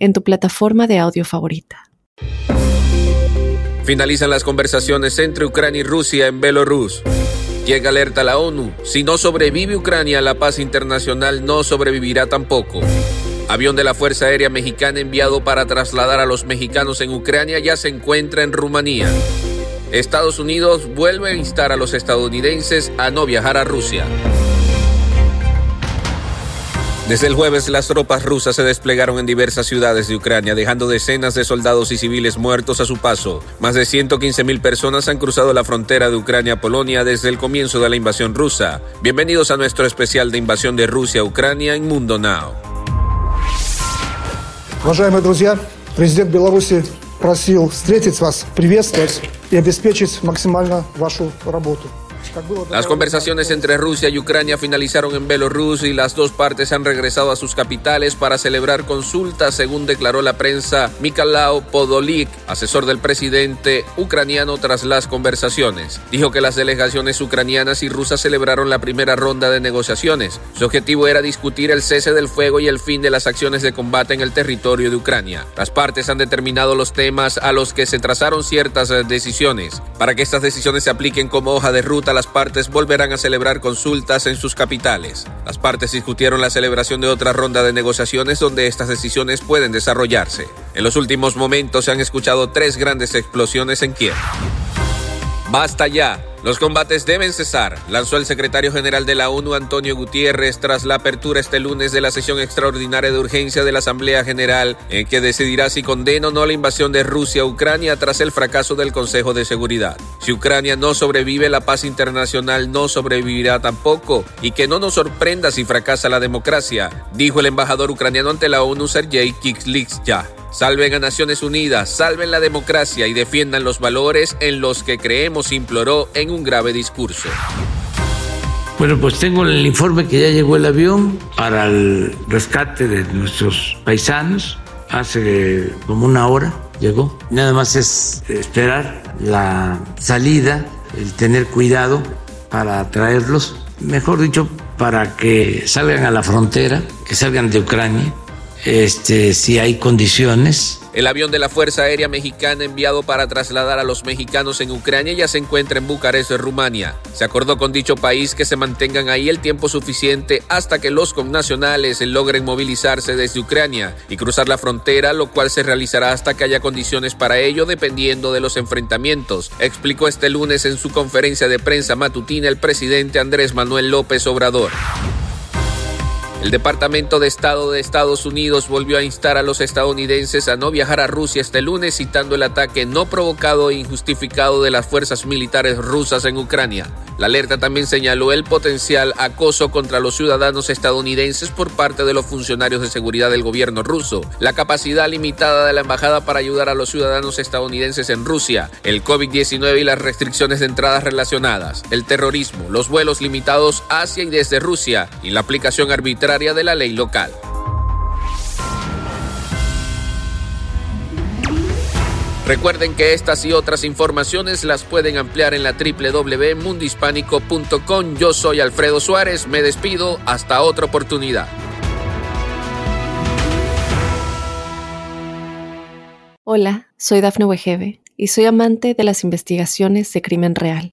en tu plataforma de audio favorita. Finalizan las conversaciones entre Ucrania y Rusia en Belarus. Llega alerta a la ONU. Si no sobrevive Ucrania, la paz internacional no sobrevivirá tampoco. Avión de la Fuerza Aérea Mexicana enviado para trasladar a los mexicanos en Ucrania ya se encuentra en Rumanía. Estados Unidos vuelve a instar a los estadounidenses a no viajar a Rusia. Desde el jueves las tropas rusas se desplegaron en diversas ciudades de Ucrania, dejando decenas de soldados y civiles muertos a su paso. Más de 115 mil personas han cruzado la frontera de Ucrania a Polonia desde el comienzo de la invasión rusa. Bienvenidos a nuestro especial de invasión de Rusia a Ucrania en Mundo Now. Уважаемые друзья, президент Беларуси просил встретить вас, приветствовать и обеспечить максимально вашу работу. Las conversaciones entre Rusia y Ucrania finalizaron en Belarus y las dos partes han regresado a sus capitales para celebrar consultas, según declaró la prensa Mikhailo Podolik, asesor del presidente ucraniano tras las conversaciones. Dijo que las delegaciones ucranianas y rusas celebraron la primera ronda de negociaciones. Su objetivo era discutir el cese del fuego y el fin de las acciones de combate en el territorio de Ucrania. Las partes han determinado los temas a los que se trazaron ciertas eh, decisiones. Para que estas decisiones se apliquen como hoja de ruta, las partes volverán a celebrar consultas en sus capitales. Las partes discutieron la celebración de otra ronda de negociaciones donde estas decisiones pueden desarrollarse. En los últimos momentos se han escuchado tres grandes explosiones en Kiev. Basta ya, los combates deben cesar, lanzó el secretario general de la ONU Antonio Gutiérrez tras la apertura este lunes de la sesión extraordinaria de urgencia de la Asamblea General, en que decidirá si condena o no la invasión de Rusia a Ucrania tras el fracaso del Consejo de Seguridad. Si Ucrania no sobrevive, la paz internacional no sobrevivirá tampoco, y que no nos sorprenda si fracasa la democracia, dijo el embajador ucraniano ante la ONU Sergei ya. Salven a Naciones Unidas, salven la democracia y defiendan los valores en los que creemos, imploró en un grave discurso. Bueno, pues tengo el informe que ya llegó el avión para el rescate de nuestros paisanos. Hace como una hora llegó. Nada más es esperar la salida, el tener cuidado para traerlos. Mejor dicho, para que salgan a la frontera, que salgan de Ucrania este, si hay condiciones. El avión de la Fuerza Aérea Mexicana enviado para trasladar a los mexicanos en Ucrania ya se encuentra en Bucarest, Rumania. Se acordó con dicho país que se mantengan ahí el tiempo suficiente hasta que los connacionales logren movilizarse desde Ucrania y cruzar la frontera, lo cual se realizará hasta que haya condiciones para ello dependiendo de los enfrentamientos, explicó este lunes en su conferencia de prensa matutina el presidente Andrés Manuel López Obrador. El Departamento de Estado de Estados Unidos volvió a instar a los estadounidenses a no viajar a Rusia este lunes, citando el ataque no provocado e injustificado de las fuerzas militares rusas en Ucrania. La alerta también señaló el potencial acoso contra los ciudadanos estadounidenses por parte de los funcionarios de seguridad del gobierno ruso, la capacidad limitada de la embajada para ayudar a los ciudadanos estadounidenses en Rusia, el COVID-19 y las restricciones de entradas relacionadas, el terrorismo, los vuelos limitados hacia y desde Rusia y la aplicación arbitraria de la ley local. Recuerden que estas y otras informaciones las pueden ampliar en la www.mundispánico.com. Yo soy Alfredo Suárez, me despido, hasta otra oportunidad. Hola, soy Dafne Wegebe y soy amante de las investigaciones de crimen real.